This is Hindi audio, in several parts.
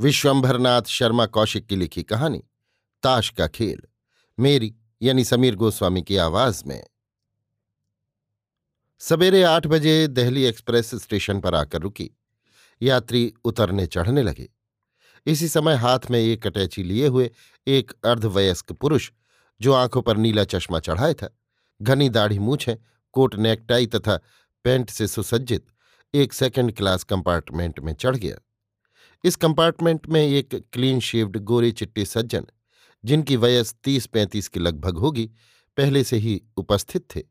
विश्वंभरनाथ शर्मा कौशिक की लिखी कहानी, ताश का खेल, मेरी, यानी समीर गोस्वामी की आवाज़ में। सवेरे आठ बजे दहली एक्सप्रेस स्टेशन पर आकर रुकी। यात्री उतरने चढ़ने लगे। इसी समय हाथ में एक अटैची लिए हुए एक अर्धवयस्क पुरुष, जो आँखों पर नीला चश्मा चढ़ाए था, घनी दाढ़ी मूछें, कोट नेकटाई तथा पैंट से सुसज्जित, एक सेकंड क्लास कंपार्टमेंट में चढ़ गया। इस कंपार्टमेंट में एक क्लीन शेव्ड गोरे चिट्टे सज्जन, जिनकी वयस तीस पैंतीस के लगभग होगी, पहले से ही उपस्थित थे।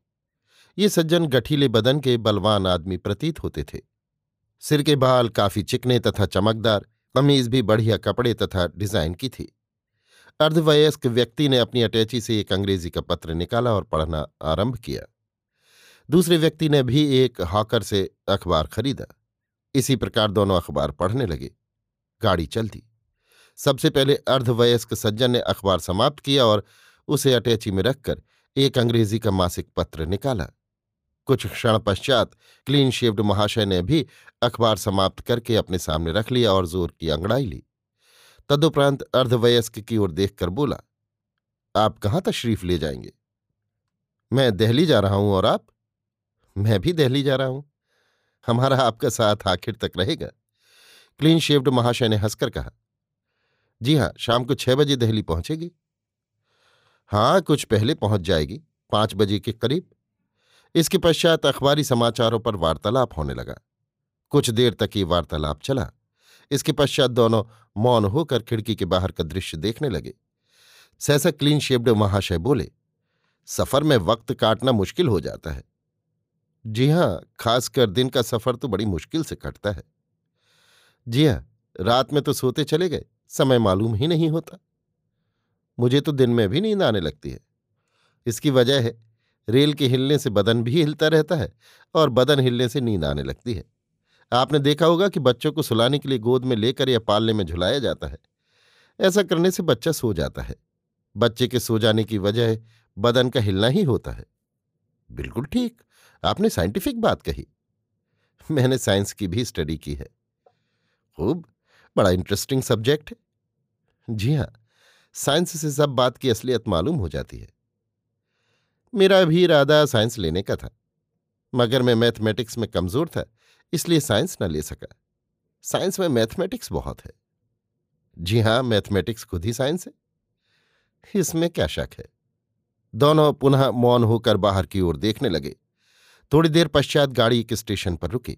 ये सज्जन गठीले बदन के बलवान आदमी प्रतीत होते थे। सिर के बाल काफ़ी चिकने तथा चमकदार, कमीज भी बढ़िया कपड़े तथा डिज़ाइन की थी। अर्धवयस्क व्यक्ति ने अपनी अटैची से एक अंग्रेज़ी का पत्र निकाला और पढ़ना आरंभ किया। दूसरे व्यक्ति ने भी एक हॉकर से अखबार खरीदा। इसी प्रकार दोनों अखबार पढ़ने लगे। गाड़ी चल दी। सबसे पहले अर्धवयस्क सज्जन ने अखबार समाप्त किया और उसे अटैची में रखकर एक अंग्रेज़ी का मासिक पत्र निकाला। कुछ क्षण पश्चात क्लीन शेव्ड महाशय ने भी अखबार समाप्त करके अपने सामने रख लिया और ज़ोर की अंगड़ाई ली। तदुपरांत अर्धवयस्क की ओर देखकर बोला, आप कहाँ तशरीफ़ ले जाएँगे? मैं दहली जा रहा हूँ और आप? मैं भी दहली जा रहा हूँ। हमारा आपका साथ आखिर तक रहेगा। क्लीन शेव्ड महाशय ने हंसकर कहा, जी हाँ, शाम को छह बजे दहली पहुंचेगी? हाँ कुछ पहले पहुँच जाएगी, पाँच बजे के करीब। इसके पश्चात अखबारी समाचारों पर वार्तालाप होने लगा। कुछ देर तक ये वार्तालाप चला। इसके पश्चात दोनों मौन होकर खिड़की के बाहर का दृश्य देखने लगे। सहसा क्लीन शेप्ड महाशय बोले, सफ़र में वक्त काटना मुश्किल हो जाता है। जी हाँ, खासकर दिन का सफ़र तो बड़ी मुश्किल से कटता है। जी हाँ रात में तो सोते चले गए, समय मालूम ही नहीं होता। मुझे तो दिन में भी नींद आने लगती है। इसकी वजह है, रेल के हिलने से बदन भी हिलता रहता है और बदन हिलने से नींद आने लगती है। आपने देखा होगा कि बच्चों को सुलाने के लिए गोद में लेकर या पालने में झुलाया जाता है। ऐसा करने से बच्चा सो जाता है। बच्चे के सो जाने की वजह बदन का हिलना ही होता है। बिल्कुल ठीक, आपने साइंटिफिक बात कही। मैंने साइंस की भी स्टडी की है। खूब, बड़ा इंटरेस्टिंग सब्जेक्ट है। जी हाँ साइंस से सब बात की असलियत मालूम हो जाती है। मेरा भी इरादा साइंस लेने का था, मगर मैं मैथमेटिक्स में कमज़ोर था, इसलिए साइंस न ले सका। साइंस में मैथमेटिक्स बहुत है। जी हाँ मैथमेटिक्स खुद ही साइंस है। इसमें क्या शक है? दोनों पुनः मौन होकर बाहर की ओर देखने लगे। थोड़ी देर पश्चात गाड़ी एक स्टेशन पर रुकी।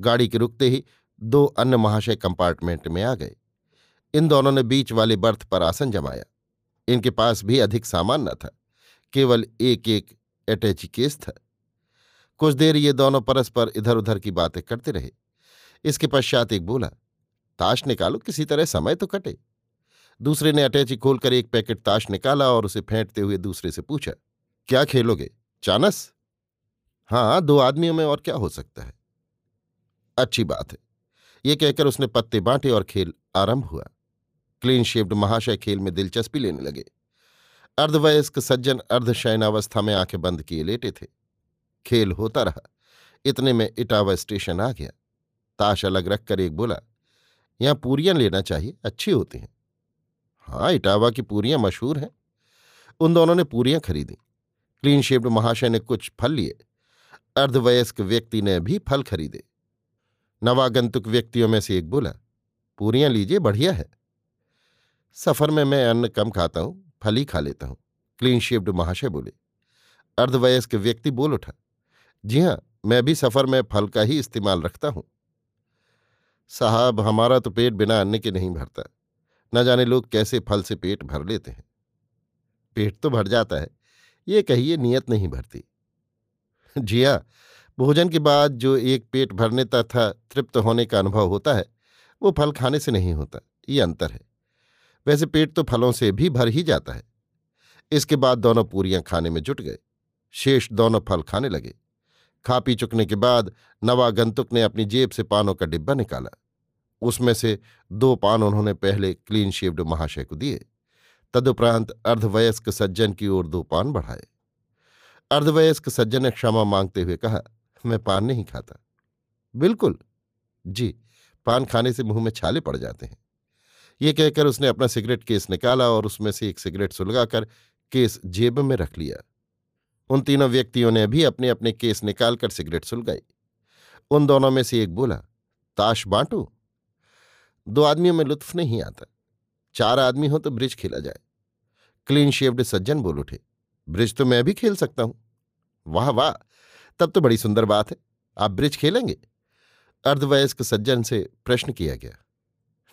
गाड़ी के रुकते ही दो अन्य महाशय कंपार्टमेंट में आ गए। इन दोनों ने बीच वाले बर्थ पर आसन जमाया। इनके पास भी अधिक सामान न था, केवल एक एक अटैची केस था। कुछ देर ये दोनों परस्पर इधर उधर की बातें करते रहे। इसके पश्चात एक बोला, ताश निकालो, किसी तरह समय तो कटे। दूसरे ने अटैची खोलकर एक पैकेट ताश निकाला और उसे फेंटते हुए दूसरे से पूछा, क्या खेलोगे, चानस? हाँ दो आदमियों में और क्या हो सकता है? अच्छी बात है। ये कहकर उसने पत्ते बांटे और खेल आरंभ हुआ। क्लीन शेव्ड महाशय खेल में दिलचस्पी लेने लगे। अर्धवयस्क सज्जन अर्धशयनावस्था में आँखें बंद किए लेटे थे। खेल होता रहा। इतने में इटावा स्टेशन आ गया। ताश अलग रखकर एक बोला, यहाँ पूरियाँ लेना चाहिए, अच्छी होती हैं। हाँ इटावा की पूरियाँ मशहूर हैं। उन दोनों ने पूरियाँ खरीदी। क्लीन शेव्ड महाशय ने कुछ फल लिए। अर्धवयस्क व्यक्ति ने भी फल खरीदे। नवागंतुक व्यक्तियों में से एक बोला, पूरियाँ लीजिए, बढ़िया है। सफ़र में मैं अन्न कम खाता हूँ, फल ही खा लेता हूँ। क्लीन शेप्ड महाशय बोले। अर्धवयस्क व्यक्ति बोल उठा, जी हाँ, मैं भी सफ़र में फल का ही इस्तेमाल रखता हूँ। साहब, हमारा तो पेट बिना अन्न के नहीं भरता। न जाने लोग कैसे फल से पेट भर लेते हैं। पेट तो भर जाता है, ये कहिए नियत नहीं भरती। जी हाँ भोजन के बाद जो एक पेट भरने तथा तृप्त होने का अनुभव होता है, वो फल खाने से नहीं होता, ये अंतर है। वैसे पेट तो फलों से भी भर ही जाता है। इसके बाद दोनों पूरियाँ खाने में जुट गए। शेष दोनों फल खाने लगे। खा पी चुकने के बाद नवागंतुक ने अपनी जेब से पानों का डिब्बा निकाला। उसमें से दो पान उन्होंने पहले क्लीन शेव्ड महाशय को दिए। तदुपरांत अर्धवयस्क सज्जन की ओर दो पान बढ़ाए। अर्धवयस्क सज्जन ने क्षमा मांगते हुए कहा मैं पान नहीं खाता। बिल्कुल। जी, पान खाने से मुँह में छाले पड़ जाते हैं। ये कहकर उसने अपना सिगरेट केस निकाला और उसमें से एक सिगरेट सुलगाकर केस जेब में रख लिया। उन तीनों व्यक्तियों ने भी अपने अपने केस निकालकर सिगरेट सुलगाई। उन दोनों में से एक बोला, ताश बांटू? दो आदमियों में लुत्फ नहीं आता। चार आदमी हो तो ब्रिज खेला जाए। क्लीन शेव्ड सज्जन बोल उठे, ब्रिज तो मैं भी खेल सकता हूँ। वाह वाह! तब तो बड़ी सुंदर बात है। आप ब्रिज खेलेंगे? अर्धवयस्क सज्जन से प्रश्न किया गया।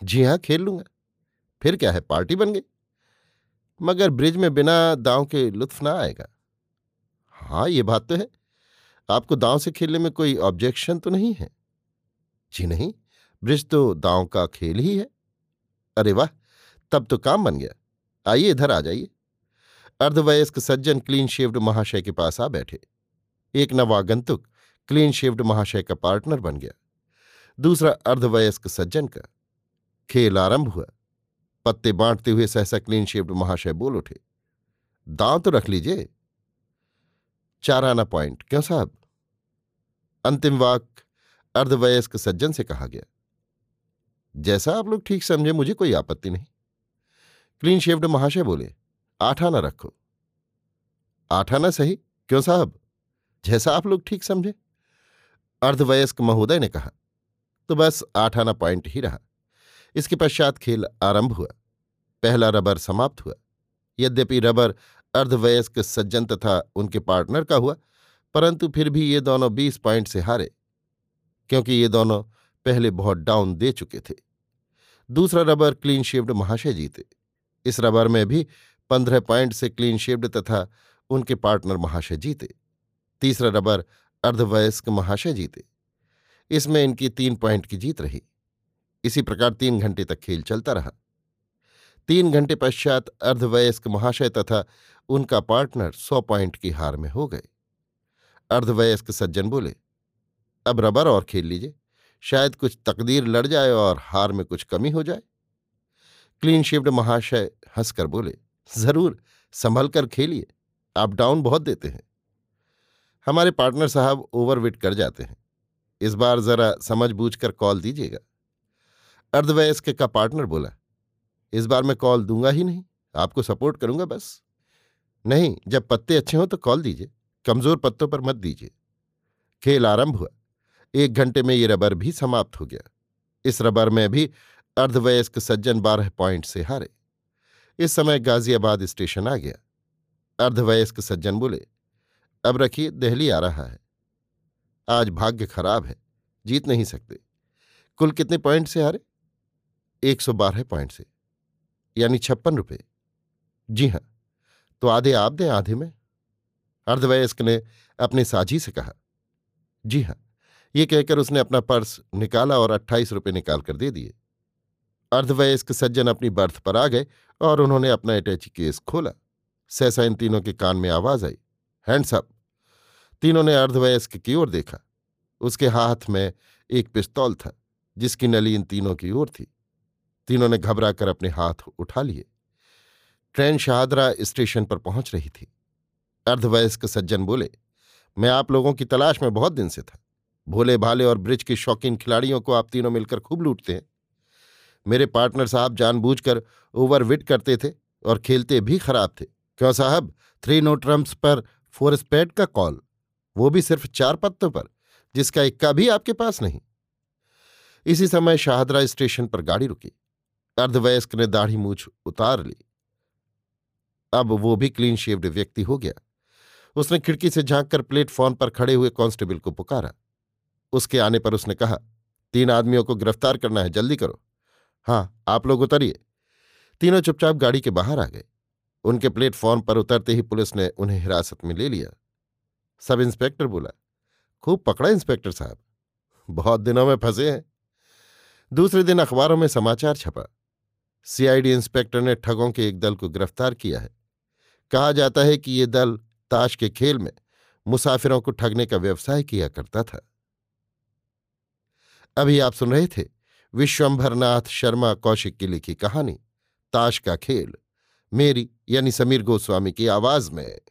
जी हाँ, खेल लूँगा। फिर क्या है, पार्टी बन गई? मगर ब्रिज में बिना दांव के लुत्फ ना आएगा। हाँ ये बात तो है। आपको दांव से खेलने में कोई ऑब्जेक्शन तो नहीं है? जी नहीं, ब्रिज तो दांव का खेल ही है। अरे वाह, तब तो काम बन गया। आइए, इधर आ जाइए। अर्धवयस्क सज्जन क्लीन शेव्ड महाशय के पास आ बैठे। एक नवागंतुक क्लीन शेव्ड महाशय का पार्टनर बन गया। दूसरा अर्धवयस्क सज्जन का खेल आरंभ हुआ। पत्ते बांटते हुए सहसा क्लीन शेव्ड महाशय बोल उठे दांव तो रख लीजिए। चाराना पॉइंट क्यों साहब? अंतिम वाक अर्धवयस्क सज्जन से कहा गया, जैसा आप लोग ठीक समझे, मुझे कोई आपत्ति नहीं। क्लीन शेव्ड महाशय बोले, आठ आना रखो। आठाना सही? क्यों साहब? जैसा आप लोग ठीक समझे। अर्धवयस्क महोदय ने कहा तो बस आठ आना पॉइंट ही रहा। इसके पश्चात खेल आरंभ हुआ। पहला रबर समाप्त हुआ। यद्यपि रबर अर्धवयस्क सज्जन तथा उनके पार्टनर का हुआ, परंतु फिर भी ये दोनों बीस पॉइंट से हारे, क्योंकि ये दोनों पहले बहुत डाउन दे चुके थे। दूसरा रबर क्लीन शेव्ड महाशय जीते इस रबर में भी पंद्रह पॉइंट से क्लीन शेव्ड तथा उनके पार्टनर महाशय जीते तीसरा रबर अर्धवयस्क महाशय जीते। इसमें इनकी तीन पॉइंट की जीत रही। इसी प्रकार तीन घंटे तक खेल चलता रहा। तीन घंटे पश्चात अर्धवयस्क महाशय तथा उनका पार्टनर सौ पॉइंट की हार में हो गए। अर्धवयस्क सज्जन बोले, अब रबर और खेल लीजिए। शायद कुछ तकदीर लड़ जाए और हार में कुछ कमी हो जाए। क्लीन शिफ्ड महाशय हंसकर बोले, ज़रूर संभल कर खेलिए। आप डाउन बहुत देते हैं। हमारे पार्टनर साहब ओवरविट कर जाते हैं। इस बार जरा समझ बूझ कर कॉल दीजिएगा। अर्धवयस्क का पार्टनर बोला, इस बार मैं कॉल दूँगा ही नहीं, आपको सपोर्ट करूँगा बस। नहीं, जब पत्ते अच्छे हों तो कॉल दीजिए, कमज़ोर पत्तों पर मत दीजिए। खेल आरंभ हुआ, एक घंटे में ये रबर भी समाप्त हो गया। इस रबर में भी अर्धवयस्क सज्जन बारह पॉइंट से हारे। इस समय गाजियाबाद स्टेशन आ गया। अर्धवयस्क सज्जन बोले अब रखिए, दहली आ रहा है। आज भाग्य खराब है, जीत नहीं सकते। कुल कितने पॉइंट से हारे? एक सौ बारह पॉइंट से, यानी छप्पन रुपये जी हाँ तो आधे आप दें, आधे में। अर्धवयस्क ने अपने साझी से कहा, जी हाँ। ये कहकर उसने अपना पर्स निकाला और अट्ठाईस रुपये निकाल कर दे दिए। अर्धवयस्क सज्जन अपनी बर्थ पर आ गए और उन्होंने अपना अटैची केस खोला। सहसा इन तीनों के कान में आवाज़ आई, हैंड्स अप। तीनों ने अर्धवयस्क की ओर देखा। उसके हाथ में एक पिस्तौल था, जिसकी नली इन तीनों की ओर थी। तीनों ने घबराकर अपने हाथ उठा लिए। ट्रेन शाहदरा स्टेशन पर पहुँच रही थी। अर्धवयस्क सज्जन बोले, मैं आप लोगों की तलाश में बहुत दिन से था। भोले भाले और ब्रिज के शौकीन खिलाड़ियों को आप तीनों मिलकर खूब लूटते हैं। मेरे पार्टनर साहब जानबूझकर ओवरविट करते थे और खेलते भी खराब थे। क्यों साहब? थ्री नो ट्रम्प्स पर फोर स्पेड का कॉल। वो भी सिर्फ़ चार पत्तों पर, जिसका इक्का भी आपके पास नहीं। इसी समय शाहदरा स्टेशन पर गाड़ी रुकी। अर्धवयस्क ने दाढ़ी मूछ उतार ली। अब वो भी क्लीन शेव्ड व्यक्ति हो गया। उसने खिड़की से झांककर प्लेटफॉर्म पर खड़े हुए कांस्टेबल को पुकारा। उसके आने पर उसने कहा, तीन आदमियों को गिरफ़्तार करना है, जल्दी करो। हाँ आप लोग उतरिए। तीनों चुपचाप गाड़ी के बाहर आ गए। उनके प्लेटफॉर्म पर उतरते ही पुलिस ने उन्हें हिरासत में ले लिया। सब इंस्पेक्टर बोला। खूब पकड़ा इंस्पेक्टर साहब। बहुत दिनों में फंसे हैं। दूसरे दिन अखबारों में समाचार छपा। सीआईडी इंस्पेक्टर ने ठगों के एक दल को गिरफ़्तार किया है। कहा जाता है कि ये दल ताश के खेल में मुसाफिरों को ठगने का व्यवसाय किया करता था। अभी आप सुन रहे थे विश्वंभरनाथ शर्मा कौशिक की लिखी कहानी, ताश का खेल। मेरी यानी समीर गोस्वामी की आवाज़ में।